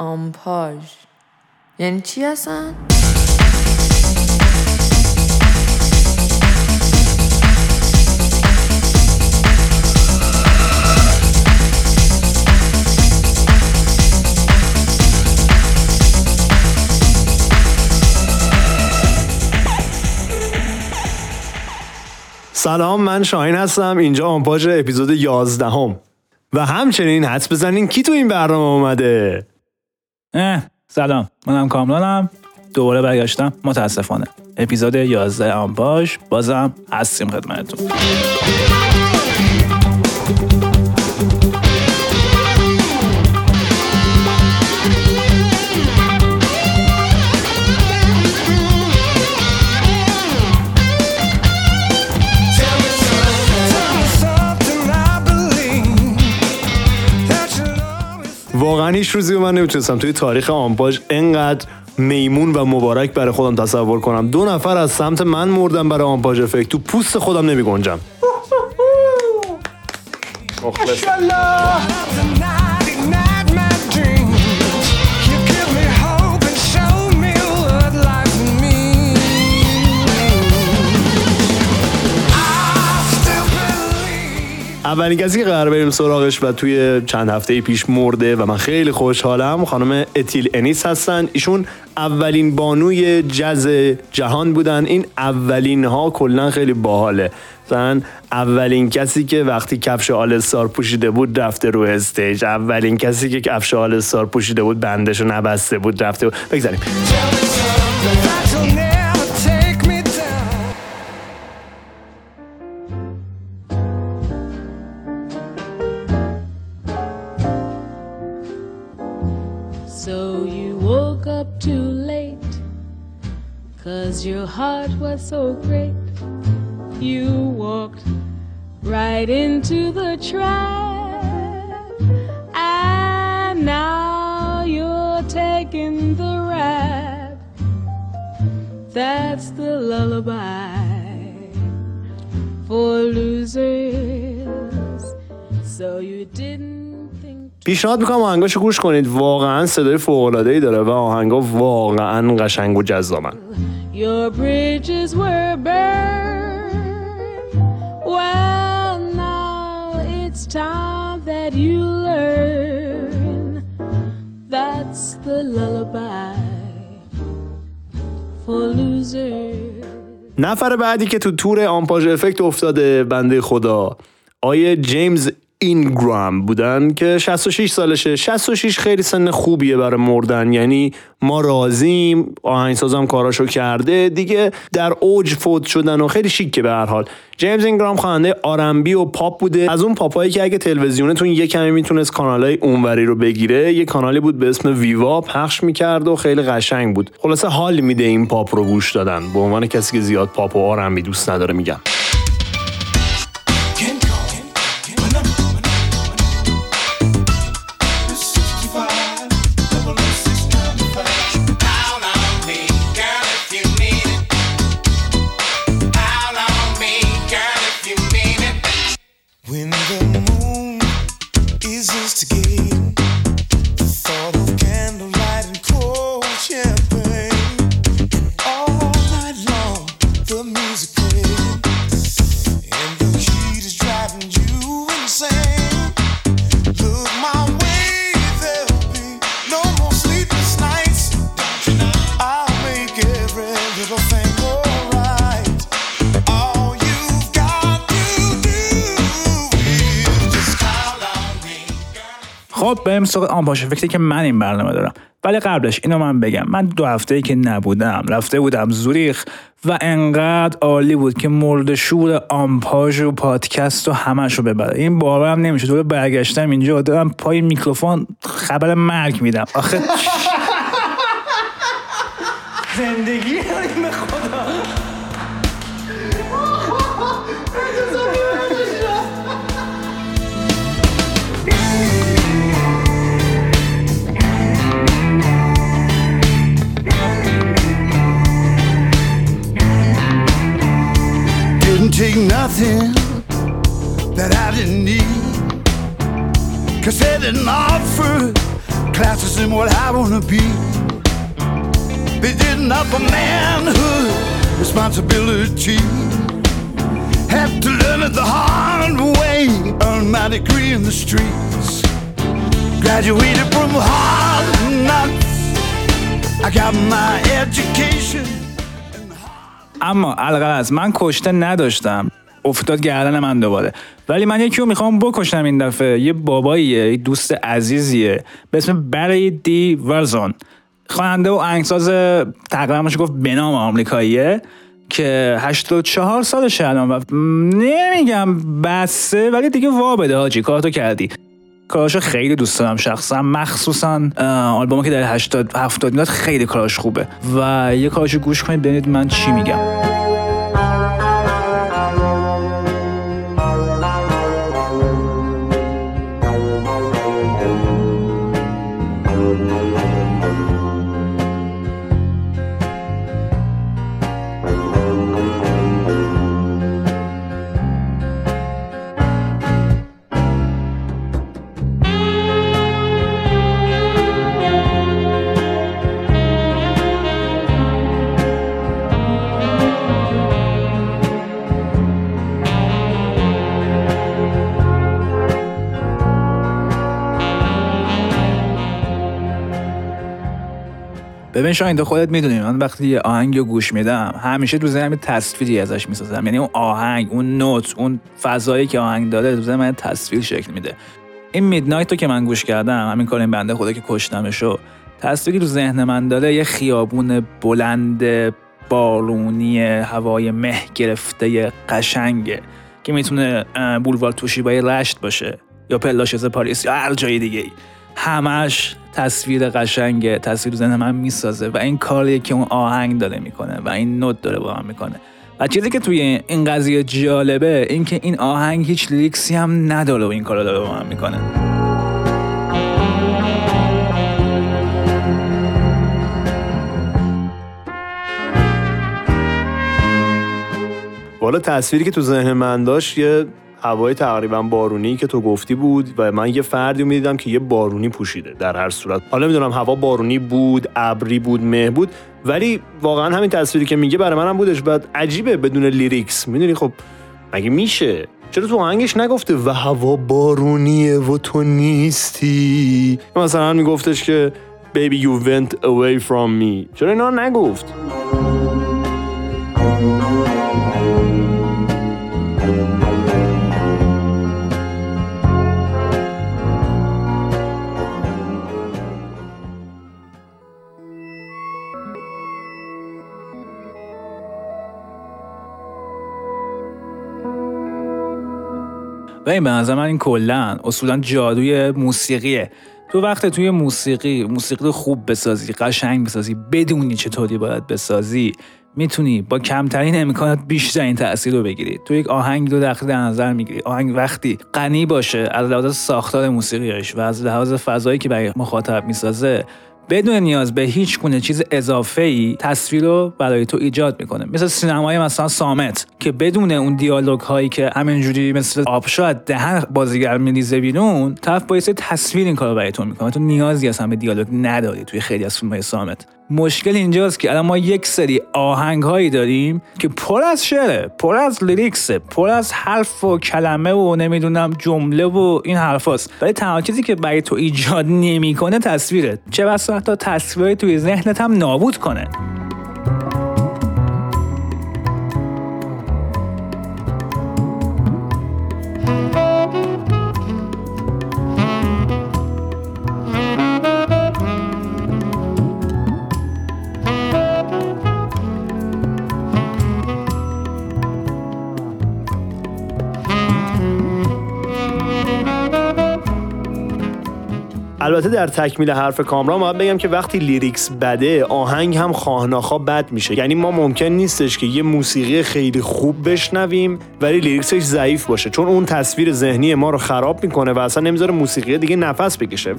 آمپاژ یعنی چی هستن؟ سلام من شاهین هستم اینجا آمپاژ اپیزود 11 هم. و همچنین حدس بزنین کی تو این برنامه اومده اه سلام. منم کامرانم. دوباره برگشتم. متاسفانه. اپیزود 11 آمپاژ بازم هستیم خدمتتون. واقعا هیچ روزی من نمی‌تونستم. توی تاریخ آمپاژ انقدر میمون و مبارک برای خودم تصور کنم. دو نفر از سمت من مردن برای آمپاژ افکت تو پوست خودم نمی گنجم اولین کسی که قرار بریم سراغش و توی چند هفته پیش مرده و من خیلی خوشحالم خانم اتیل انیس هستن. ایشون اولین بانوی جز جهان بودن. این اولین ها کلا خیلی باحاله. مثلا اولین کسی که وقتی کفش آل پوشیده بود رفته رو استیج. اولین کسی که کفش آل پوشیده بود بندشو نبسته بود رفته بود. بگذاریم. Heart was so great. You walked right into the trap, and now you're taking the rap. That's the lullaby for losers. So you didn't. پیشنهاد می‌کنم آهنگاشو گوش کنید واقعا صدای فوق ای داره و آهنگا واقعا قشنگ و جذابن Your bridges were burned. Well, now it's time that you learn. That's the lullaby for losers. نفر بعدی که تو تور آمپاژ افکت افتاده بنده خدا آیه جیمز اینگرام بودن که 66 سالشه. 66 خیلی سن خوبیه برای مردن. یعنی ما راضیم آهنگسازم کاراشو کرده. دیگه در اوج فوت شدن و خیلی شیکه به هر حال. جیمز اینگرام خواننده R&B و پاپ بوده. از اون پاپایی که اگه تلویزیونتون یه کمی می‌تونست کانالای اونوری رو بگیره یه کانالی بود به اسم ویوا پخش می‌کرد و خیلی قشنگ بود. خلاصه حال میده این پاپ رو گوش دادن. به عنوان کسی که زیاد پاپ و R&B دوست نداره میگم. سراغ آمپاژ افکتی که من این برنامه دارم. ولی قبلش اینو من بگم. من دو هفته ای که نبودم رفته بودم زوریخ و انقدر عالی بود که مورد شور آمپاژ و پادکست و همش رو ببره. این باورم نمیشه دوباره برگشتم اینجا دارم پای میکروفون خبر مرگ میدم. آخه زندگی؟ Nothing that I didn't need. Cause heading off first class advances in what I wanna be. They didn't offer manhood, responsibility. Had to learn it the hard way, earn my degree in the streets. Graduated from hard knocks. I got my education. اما الغرض من کشته نداشتم. افتاد گردن من دوباره. ولی من یکی رو می‌خوام بکشم این دفعه. یه باباییه یه دوست عزیزیه. به اسم بری دی ورزون. خواننده و آهنگساز تقریبا میشه گفت به نام آمریکاییه که 84 سالشه الان و نمیگم بسه ولی دیگه وا بده حاجی. کارتو کردی. کاراشو خیلی دوست دارم شخصا. مخصوصا آلبومی که در 80 70 میاد خیلی کاراش خوبه. و یه کاراشو گوش کنید ببینید من چی میگم. ببین شاید تو خودت می‌دونی من وقتی یه آهنگ رو گوش میدم همیشه تو ذهنم تصویری ازش می‌سازم. یعنی اون آهنگ اون نوت اون فضایی که آهنگ داره تو ذهن من یه تصویر شکل میده. این میدنایت رو که من گوش کردم همین کار این بنده خدا که کشتمشو تصویری تو ذهن من داره یه خیابون بلند بارونی هوای مه گرفته قشنگه که می‌تونه بولوار توشیبای رشت باشه یا پلاشز پاریس یا هر جای دیگه ای همش تصویر قشنگه تصویر ذهن من می‌سازه و این کاریه که اون آهنگ داره می‌کنه و این نوت داره با من می‌کنه. و چیزی که توی این قضیه جالبه این که این آهنگ هیچ لیریکسی هم نداره و این کارو داره با من می‌کنه. والا تصویری که تو ذهن من داشت یه هوای تقریبا بارونی که تو گفتی بود و من یه فردی می‌دیدم که یه بارونی پوشیده در هر صورت. حالا می‌دونم هوا بارونی بود ابری بود مه بود ولی واقعا همین تصویری که میگه برای منم بودش. بعد عجیبه بدون لیریکس. می‌دونی خب مگه میشه؟ چرا تو آهنگش نگفته و هوا بارونیه و تو نیستی؟ مثلا میگفتش که baby you went away from me. چرا اینا نگفت؟ و این به نظر من این کلا اصولا جادوی موسیقیه. تو وقت توی موسیقی موسیقی خوب بسازی قشنگ بسازی بدونی چطوری باید بسازی می‌تونی با کمترین امکانات بیشترین تاثیر رو بگیری. تو یک آهنگ رو در نظر می‌گیری. آهنگ وقتی غنی باشه از لحاظ ساختار موسیقیش و از لحاظ فضایی که برای مخاطب می‌سازه بدون نیاز به هیچ گونه چیز اضافه ای تصویر رو برای تو ایجاد می‌کنه. مثل سینمای مثلا سامت که بدون اون دیالوگ هایی که همینجوری مثل آبشو از دهن بازیگر میریزه بیرون طرف با تصویر این کارو برای تو می‌کنه. تو نیازی اصلا به دیالوگ نداری توی خیلی از فیلم های سامت. مشکل اینجاست که الان ما یک سری آهنگ هایی داریم که پر از شعره پر از لیریکسه پر از حرف و کلمه و نمی‌دونم جمله و این حرفاست. ولی تنها چیزی که برای تو ایجاد نمی‌کنه تصویره. چه بسا حتی تصویری توی ذهنت هم نابود کنه. البته در تکمیل حرف کامران باید بگم که وقتی lyrics بده آهنگ هم خواهناخوا بد میشه. یعنی ما ممکن نیستش که یه موسیقی خیلی خوب بشنویم ولی lyrics ش ضعیف باشه. چون اون تصویر ذهنی ما رو خراب می‌کنه و اصلا نمی‌ذاره موسیقی دیگه نفس بکشه.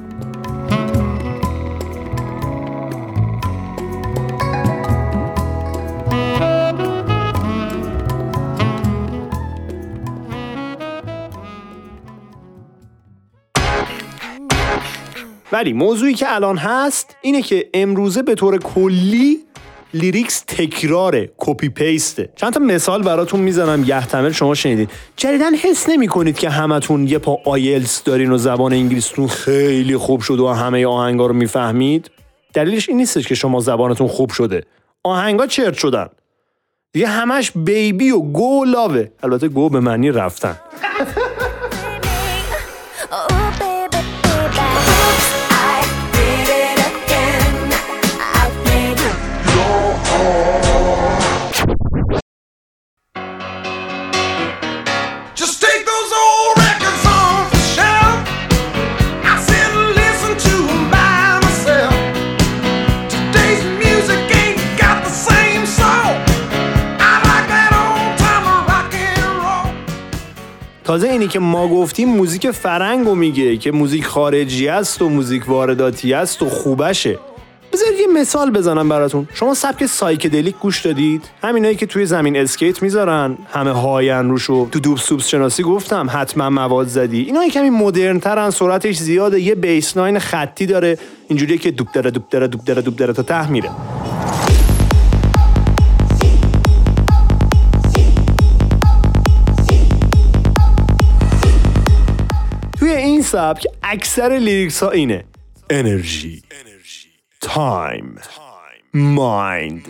ولی موضوعی که الان هست اینه که امروزه به طور کلی lyrics تکراره copy paste ه چند تا مثال براتون می‌زنم یحتمل شما شنیدین. جدیدن حس نمی کنید که همتون یه پا آیلتس دارین و زبان انگلیستون خیلی خوب شده و همه آهنگا رو می‌فهمید؟ دلیلش این نیستش که شما زبانتون خوب شده. آهنگا چرت شدن. دیگه همش baby و go love ه. البته go به معنی رفتن. تازه اینی که ما گفتیم موزیک فرنگو میگه که موزیک خارجی است و موزیک وارداتی است و خوبشه. بذارید یه مثال بزنم براتون. شما سبک psychedelic گوش دادید؟ همینایی که توی زمین اسکیت می‌ذارن. همه high ن روش و تو دوب سوبس شناسی گفتم. حتما مواد زدی. اینا کمی مدرن ترن سرعتش زیاده. یه bassline خطی داره. اینجوریه که دوب داره دوب داره دوب داره دوب داره تا ته میره. سبک اکثر lyrics ها اینه. energy time mind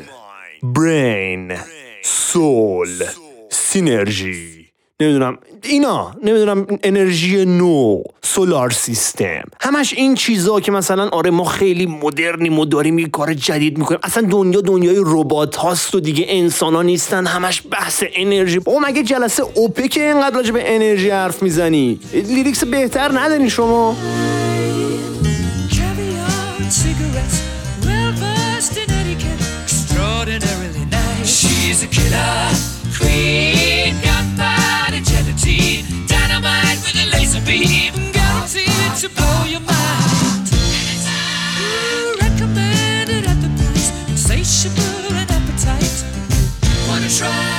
brain soul synergy. نمی‌دونم اینا نمی‌دونم energy نو solar system. همش این چیزا که مثلا آره ما خیلی مدرنیم و داریم یه کار جدید می‌کنیم. اصلا دنیا دنیای ربات هاست و دیگه انسان ها نیستن. همش بحث انرژی. بابا مگه جلسه اوپک اینقدر راجع به انرژی حرف می‌زنی؟ lyrics بهتر ندارین شما. She's a killer queen, with a laser beam, guaranteed to blow your mind. Ooh, recommended at the price, insatiable and appetite. Wanna try?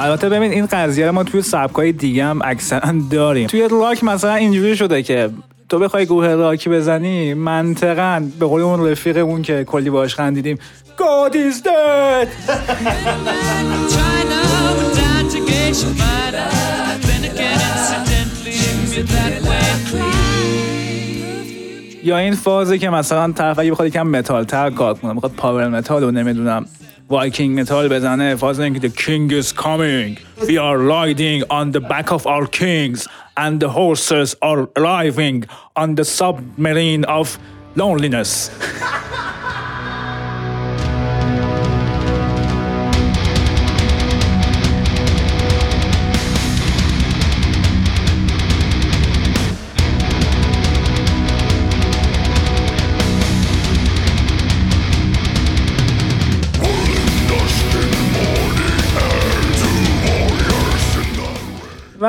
البته ببین این قضیه رو ما توی سبکای دیگه هم اکثرا داریم توی راک مثلا اینجوری شده که تو بخوای گروه راکی بزنی منطقا به قول اون رفیقمون که کلی باش خندیدیم God is dead to Geisha Minor. Then again, incidentally, you're that way. یا این فازه که مثلا طرف اگه بخواد یکم متال تر کار کنه میخواد پاور متال رو نمیدونم وایکینگ متال بزنه فاز اینکه the king is coming we are riding on the back of our kings and the horses are arriving on the submarine of loneliness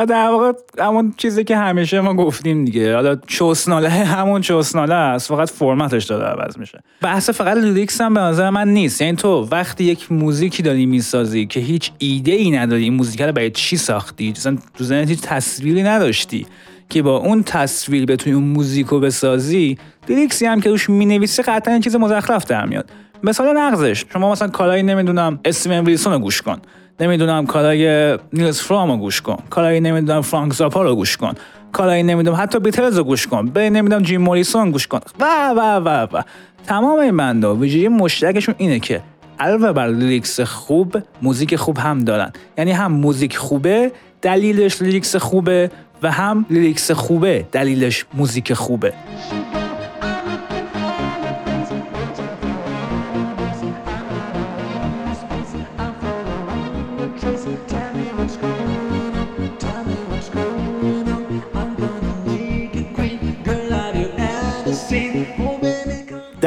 در واقع همون چیزی که همیشه ما گفتیم دیگه. حالا چوسناله همون چوسناله است. فقط فرمتش داره عوض میشه. بحث فقط lyrics هم به نظر من نیست. یعنی تو وقتی یک موزیکی داری می‌سازی که هیچ ایده ای نداری این موزیک رو برای چی ساختی؟ اصلا تو ذهنت هیچ تصویری نداشتی که با اون تصویر بتونی اون موزیک رو بسازی. lyrics ی هم که روش می‌نویسی قطعا چیز مزخرف در میاد. مثال نقضش. شما مثلا کارای نمی‌دونم استیون ویلسون گوش کن. نمی‌دونم کارای نیلز فرام رو گوش کن. کارای نمی‌دونم فرانک زاپا رو گوش کن. کارای نمی‌دونم حتی بیتلز رو گوش کن. به نمی‌دونم جیم موریسون گوش کن. و و و و. تمام این band ا ویژگی مشترکشون اینه که علاوه بر lyrics خوب موزیک خوب هم دارن. یعنی هم موزیک خوبه دلیلش lyrics خوبه و هم lyrics خوبه دلیلش موزیک خوبه.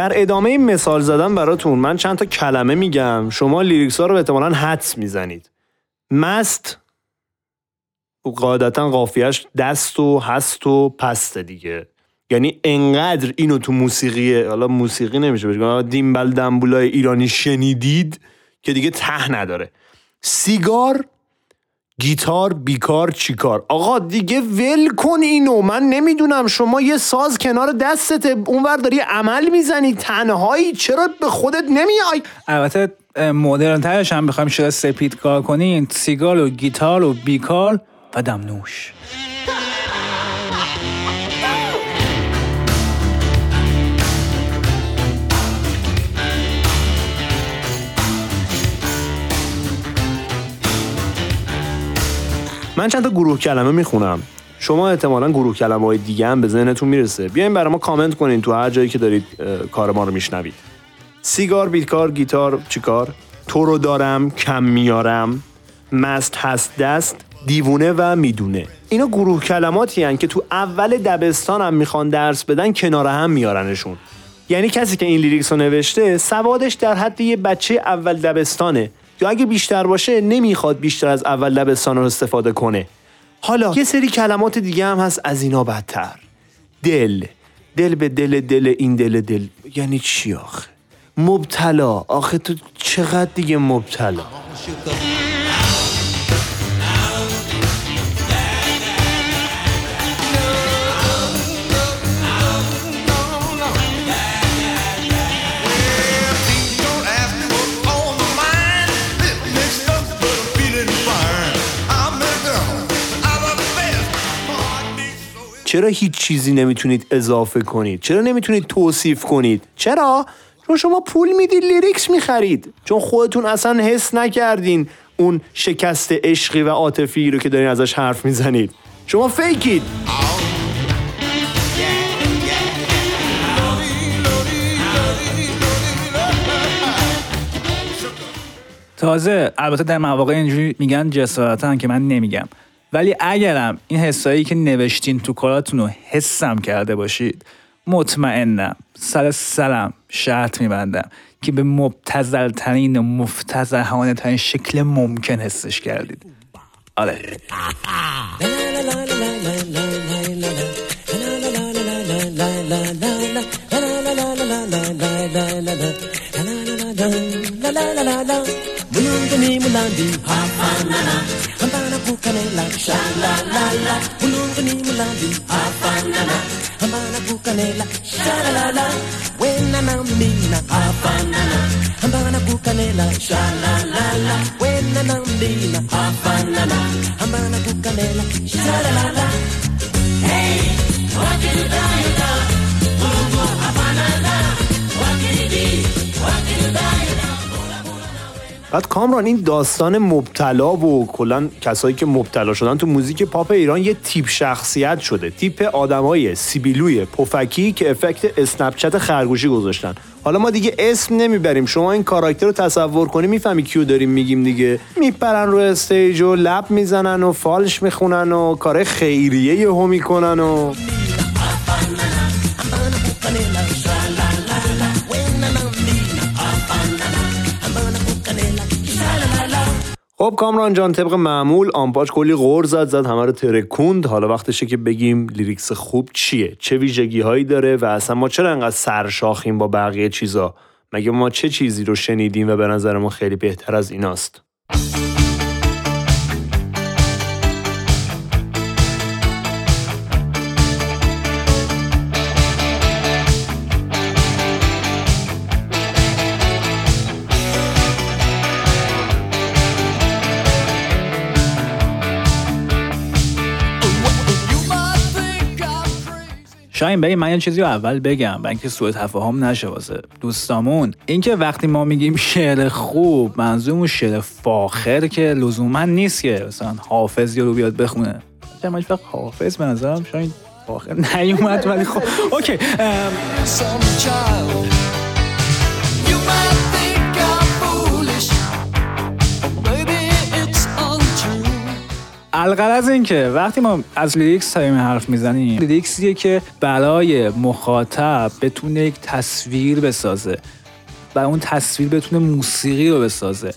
در ادامه این مثال زدن براتون من چند تا کلمه میگم. شما لیریکس ها رو احتمالا حدس می‌زنید. مست قاعدتا قافیهش دست و هست و پست دیگه. یعنی انقدر اینو تو موسیقی حالا موسیقی نمیشه بگم دیمبل دنبولای ایرانی شنیدید که دیگه ته نداره. سیگار گیتار بیکار چیکار؟ آقا دیگه ول کن اینو. من نمی‌دونم شما یه ساز کنار دستته اونور داری عمل می‌زنی. تنهایی. چرا به خودت نمیای؟ البته مدرن ترش هم بخوایم شده سپید کار کنین سیگال و گیتار و بیکار و دمنوش. من چند تا گروه کلمه می‌خونم. شما احتمالا گروه کلمه های دیگه هم به ذهنتون می‌رسه. بیاین برای ما کامنت کنین تو هر جایی که دارید کار ما رو میشنوید. سیگار بیتکار گیتار چیکار؟ تو رو دارم کم میارم. مست هست دست دیوونه و می‌دونه. اینا گروه کلماتی هن که تو اول دبستان هم می‌خوان درس بدن کنار هم میارنشون. یعنی کسی که این لیریکس رو نوشته سوادش در حد یه بچه اول دبستانه. یا اگه بیشتر باشه نمی‌خواد بیشتر از اول دبستان رو استفاده کنه. حالا یه سری کلمات دیگه هم هست از اینا بدتر. دل. دل به دل دل این دل دل. یعنی چی آخه؟ مبتلا. آخه تو چقدر دیگه مبتلا؟ چرا هیچ چیزی نمی‌تونید اضافه کنید؟ چرا نمی‌تونید توصیف کنید؟ چرا؟ چون شما پول می‌دید لیریکس می‌خرید. چون خودتون اصلا حس نکردین اون شکست عشقی و عاطفی رو که دارین ازش حرف می‌زنید. شما فیکید تازه البته در مواقع اینجوری میگن جسارتا که من نمیگم. ولی اگرم این حسایی که نوشتین تو کاراتون رو حسم کرده باشید مطمئنم سر سرم شرط میبندم که به مبتزل ترین و مفتزهانه ترین شکل ممکن حسش کردید. آره. bukanela, sha la la la. Ununguni mulambi, afanana. Hamana bukanela, sha la la la. Wena na mina, afanana. Hamana bukanela, sha la la la. Wena na mina, afanana. Hamana bukanela, sha la la la. بعد کامران این داستان مبتلا و کلا کسایی که مبتلا شدن تو موزیک پاپ ایران یه تیپ شخصیت شده. تیپ آدمای سیبیلوی پفکی که افکت Snapchat خرگوشی گذاشتن. حالا ما دیگه اسم نمی‌بریم. شما این کاراکتر رو تصور کنی می‌فهمی کیو داریم میگیم دیگه. میپرن رو stage و لب می‌زنن و فالش می‌خونن و کار خیریه یهو می‌کنن و خب کامران جان طبق معمول آمپاج کلی غور زد زد همه رو ترکوند. حالا وقتشه که بگیم لیریکس خوب چیه؟ چه ویژگی هایی داره و اصلا ما چرا انقدر سرشاخیم با بقیه چیزا؟ مگه ما چه چیزی رو شنیدیم و به نظر ما خیلی بهتر از ایناست؟ شاین بگیم من یه چیزی رو اول بگم و اینکه سوء تفاهم نشه واسه دوستامون. اینکه وقتی ما میگیم شعر خوب منظورمون شعر فاخر که لزوما نیست که مثلا حافظ رو بیاد بخونه. هیچ وقت حافظ به نظرم شاین فاخر نیومد ولی خب اوکی الغرض این که وقتی ما از lyrics داریم حرف می‌زنیم lyrics یه که برای مخاطب بتونه یک تصویر بسازه و اون تصویر بتونه موسیقی رو بسازه.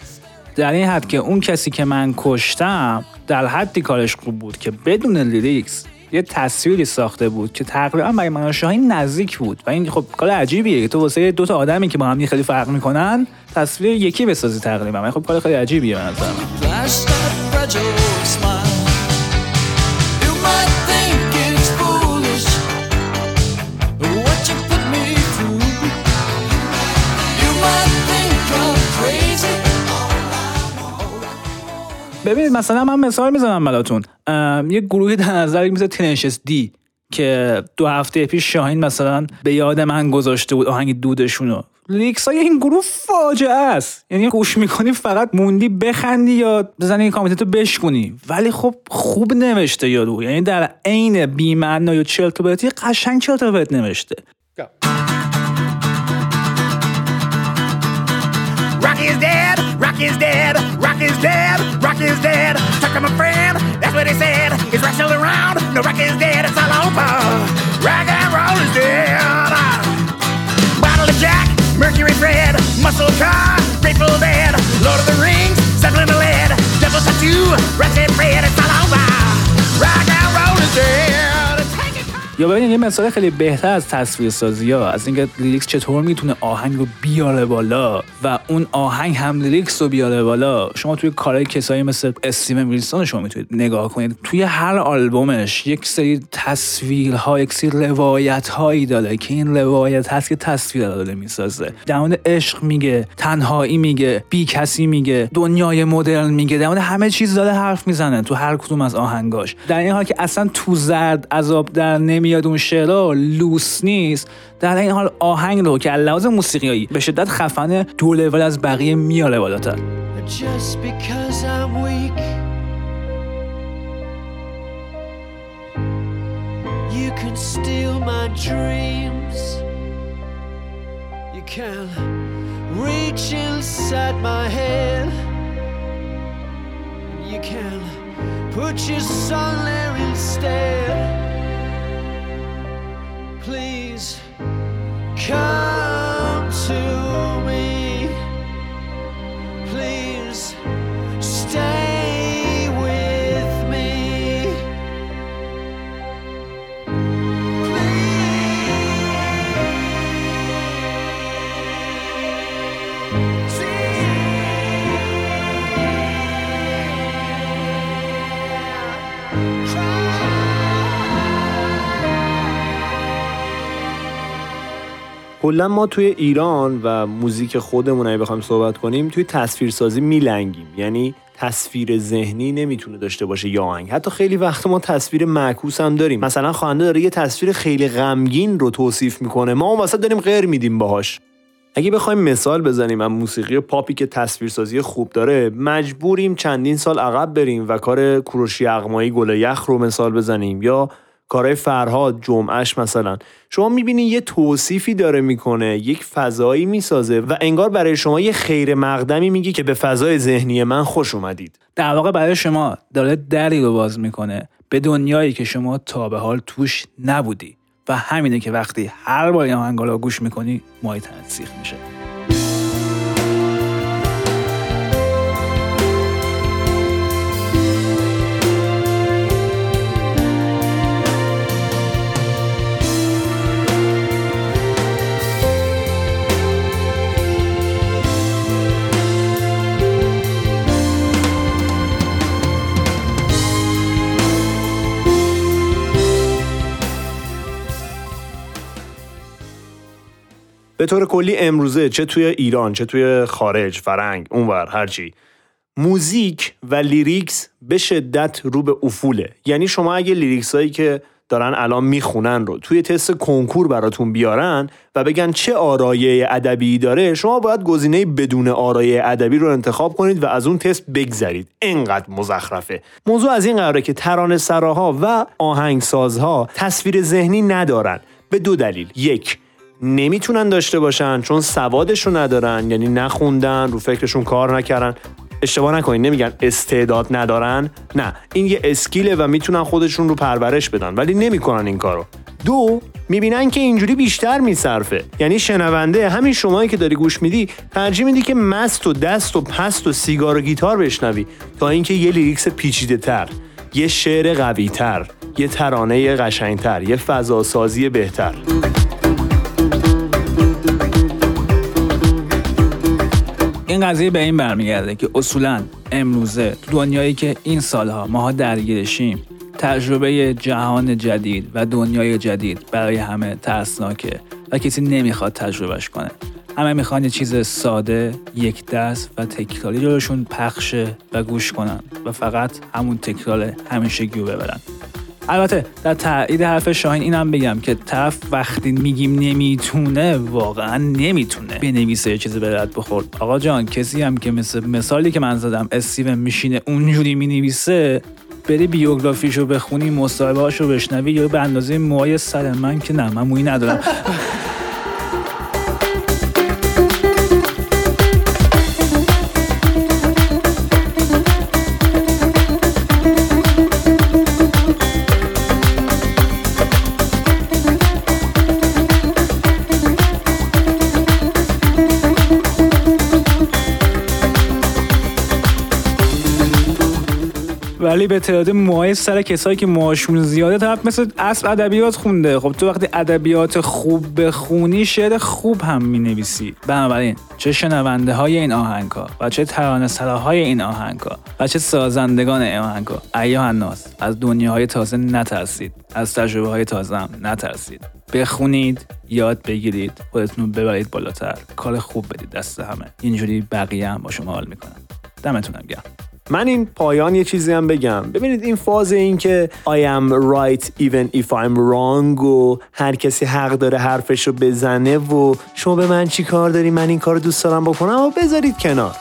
در این حد که اون کسی که من کشتم در حدی کارش خوب بود که بدون lyrics یه تصویری ساخته بود که تقریبا برای من شاهین نزدیک بود و این خب کار عجیبیه که تو واسه دو تا آدمی که با هم خیلی فرق می‌کنن تصویر یکی بسازی تقریبا. خب کار خیلی عجیبیه به نظر من ببینید مثلا من مثال می‌زنم براتون. یه گروهی در نظر مثل تنشس دی که دو هفته پیش شاهین مثلا به یاد من گذاشته بود آهنگ دودشونو. لیکس های این گروه فاجعه است. یعنی گوش می‌کنی فقط موندی بخندی یا بزنی کامنت رو بشکنی ولی خب خوب نوشته یارو. یعنی در عین بی‌معنا یا چرت و قشنگ چرت و نوشته. Is dead, rock is dead, rock is dead, rock is dead. Talk to my friend, that's what he said. Is rock around? No, rock is dead, it's all over. Rock and roll is dead. Bottle of Jack, Mercury Fred, Muscle Car, Grateful Dead, Lord of the Rings, Subliminal Lead, Devil Tattoo, Ratchet یا ببینید یه مثال خیلی بهتر از تصویر سازی ها از اینکه lyrics چطور می‌تونه آهنگ رو بیاره بالا و اون آهنگ هم lyrics رو بیاره بالا. شما توی کارهای کسایی مثل Steven Wilson شما می‌تونید نگاه کنید. توی هر آلبومش یک سری تصویرها یک سری روایت هایی داره که این روایت هست که تصویر رو داره می‌سازه. در مورد عشق میگه تنهایی میگه بی کسی میگه دنیای مدرن میگه در همه چیز داره حرف می‌زنه تو هر کدوم از آهنگاش. در این حال که اصلا تو زرد عذاب در میاد اون شعرا لوس نیست. در این حال آهنگ رو که لحاظ موسیقیایی به شدت خفن دو لول از بقیه میاره بالاتر. Put your there instead. Please come to کلا ما توی ایران و موزیک خودمون اگه بخوایم صحبت کنیم توی تصویرسازی میلنگیم. یعنی تصویر ذهنی نمی‌تونه داشته باشه یا آهنگ. حتی خیلی وقت ما تصویر معکوس هم داریم. مثلا خواننده داره یه تصویر خیلی غمگین رو توصیف می‌کنه. ما اون وسط داریم غیر میدیم باهاش. اگه بخوایم مثال بزنیم از موسیقی پاپی که تصویرسازی خوب داره مجبوریم چندین سال عقب بریم و کار کوروشی اقمایی گل یخ رو مثال بزنیم. یا کارهای فرهاد جمعش مثلا. شما می‌بینی یه توصیفی داره می‌کنه یک فضایی می‌سازه و انگار برای شما یه خیر مقدمی میگه که به فضای ذهنی من خوش اومدید. در واقع برای شما داره دری رو باز می‌کنه به دنیایی که شما تا به حال توش نبودی. و همینه که وقتی هر بار این آهنگا رو گوش می‌کنی مای تنت سیخ میشه. به طور کلی امروزه چه توی ایران چه توی خارج فرنگ اونور هرچی موزیک و lyrics به شدت رو به افوله. یعنی شما اگه lyrics هایی که دارن الان می‌خونن رو توی تست کنکور براتون بیارن و بگن چه آرایه ادبی داره شما باید گزینه بدون آرایه ادبی رو انتخاب کنید و از اون تست بگذرید. انقدر مزخرفه. موضوع از این قراره که ترانه سراها و آهنگسازها تصویر ذهنی ندارن. به دو دلیل. یک نمی‌تونن داشته باشن چون سوادش رو ندارن یعنی نخوندن رو فکرشون کار نکردن. اشتباه نکنین نمیگم استعداد ندارن. نه این یه skill ه و می‌تونن خودشون رو پرورش بدن ولی نمی‌کنن این کارو. دو می‌بینن که اینجوری بیشتر میصرفه. یعنی شنونده همین شمایی که داری گوش میدی ترجیح میدی که مست و دست و پست و سیگار و گیتار بشنوی تا اینکه یه lyrics پیچیده تر یه شعر قوی تر یه ترانه قشنگتر یه فضاسازی بهتر. این قضیه به این برمیگرده که اصولا امروزه تو دنیایی که این سالها ماها درگیرشیم تجربه جهان جدید و دنیای جدید برای همه ترسناکه و کسی نمی‌خواد تجربهش کنه. همه می‌خوان یه چیز ساده، یک دست و تکراری جلوشون پخشه و گوش کنن و فقط همون تکرار همیشگی رو ببرن. البته در تایید حرف شاهین اینم بگم که طرف وقتی میگیم نمی‌تونه واقعا نمی‌تونه بنویسه یه چیزی به رد بخورد. آقا جان کسی هم که مثل مثالی که من زدم استیون میشینه اونجوری می‌نویسه بری بیوگرافیشو بخونی مصاحبه هاشو بشنوی یا به اندازه موهای سر من که نه من مویی ندارم. ولی به تعداد موهای سر کسایی که موهاشون زیاده طرف مثل اصل ادبیات خونده. خب تو وقتی ادبیات خوب بخونی شعر خوب هم می‌نویسی. بنابراین چه شنونده های این آهنگ ها و چه ترانه های این آهنگ ها و چه سازندگان این آهنگ ها ایها الناس از دنیاهای تازه نترسید. از تجربه های تازه هم نترسید. بخونید یاد بگیرید خودتون ببرید بالاتر. کار خوب بدید دست همه. اینجوری بقیه هم با شما حال می‌کنن. دمتونم گرم. من این پایان یه چیزی هم بگم. ببینید این فاز این که I am right even if I'm wrong و هر کسی حق داره حرفش رو بزنه و شما به من چی کار داری؟ من این کار دوست دارم بکنم و بذارید کنار.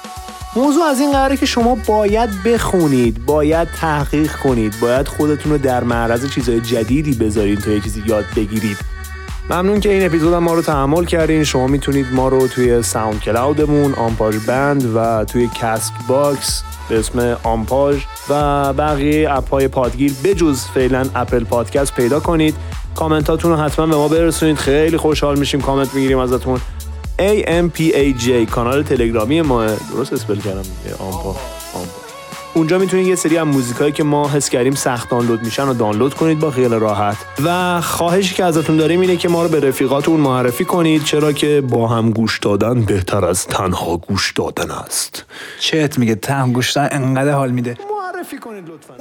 موضوع از این قراره که شما باید بخونید باید تحقیق کنید باید خودتون رو در معرض چیزهای جدیدی بذارید تا یه چیزی یاد بگیرید. ممنون که این اپیزود ما رو تحمل کردین. شما می‌تونید ما رو توی SoundCloud مون آمپاژ بند و توی Castbox به اسم آمپاژ و بقیه اپ های پادگیر بجز فعلا اپل پادکست پیدا کنید. کامنتاتون رو حتما به ما برسونید. خیلی خوشحال میشیم کامنت می‌گیریم ازتون. AMPAJ کانال تلگرامی ما. درست اسپل کردم. آمپا. اونجا می‌تونید یه سری از موزیکایی که ما حس کردیم سخت دانلود میشن رو دانلود کنید با خیال راحت. و خواهشی که ازتون داریم اینه که ما رو به رفیقاتون معرفی کنید چرا که با هم گوش دادن بهتر از تنها گوش دادن است. چت میگه؟ تهم گوشتن انقدر حال میده. معرفی کنید لطفا.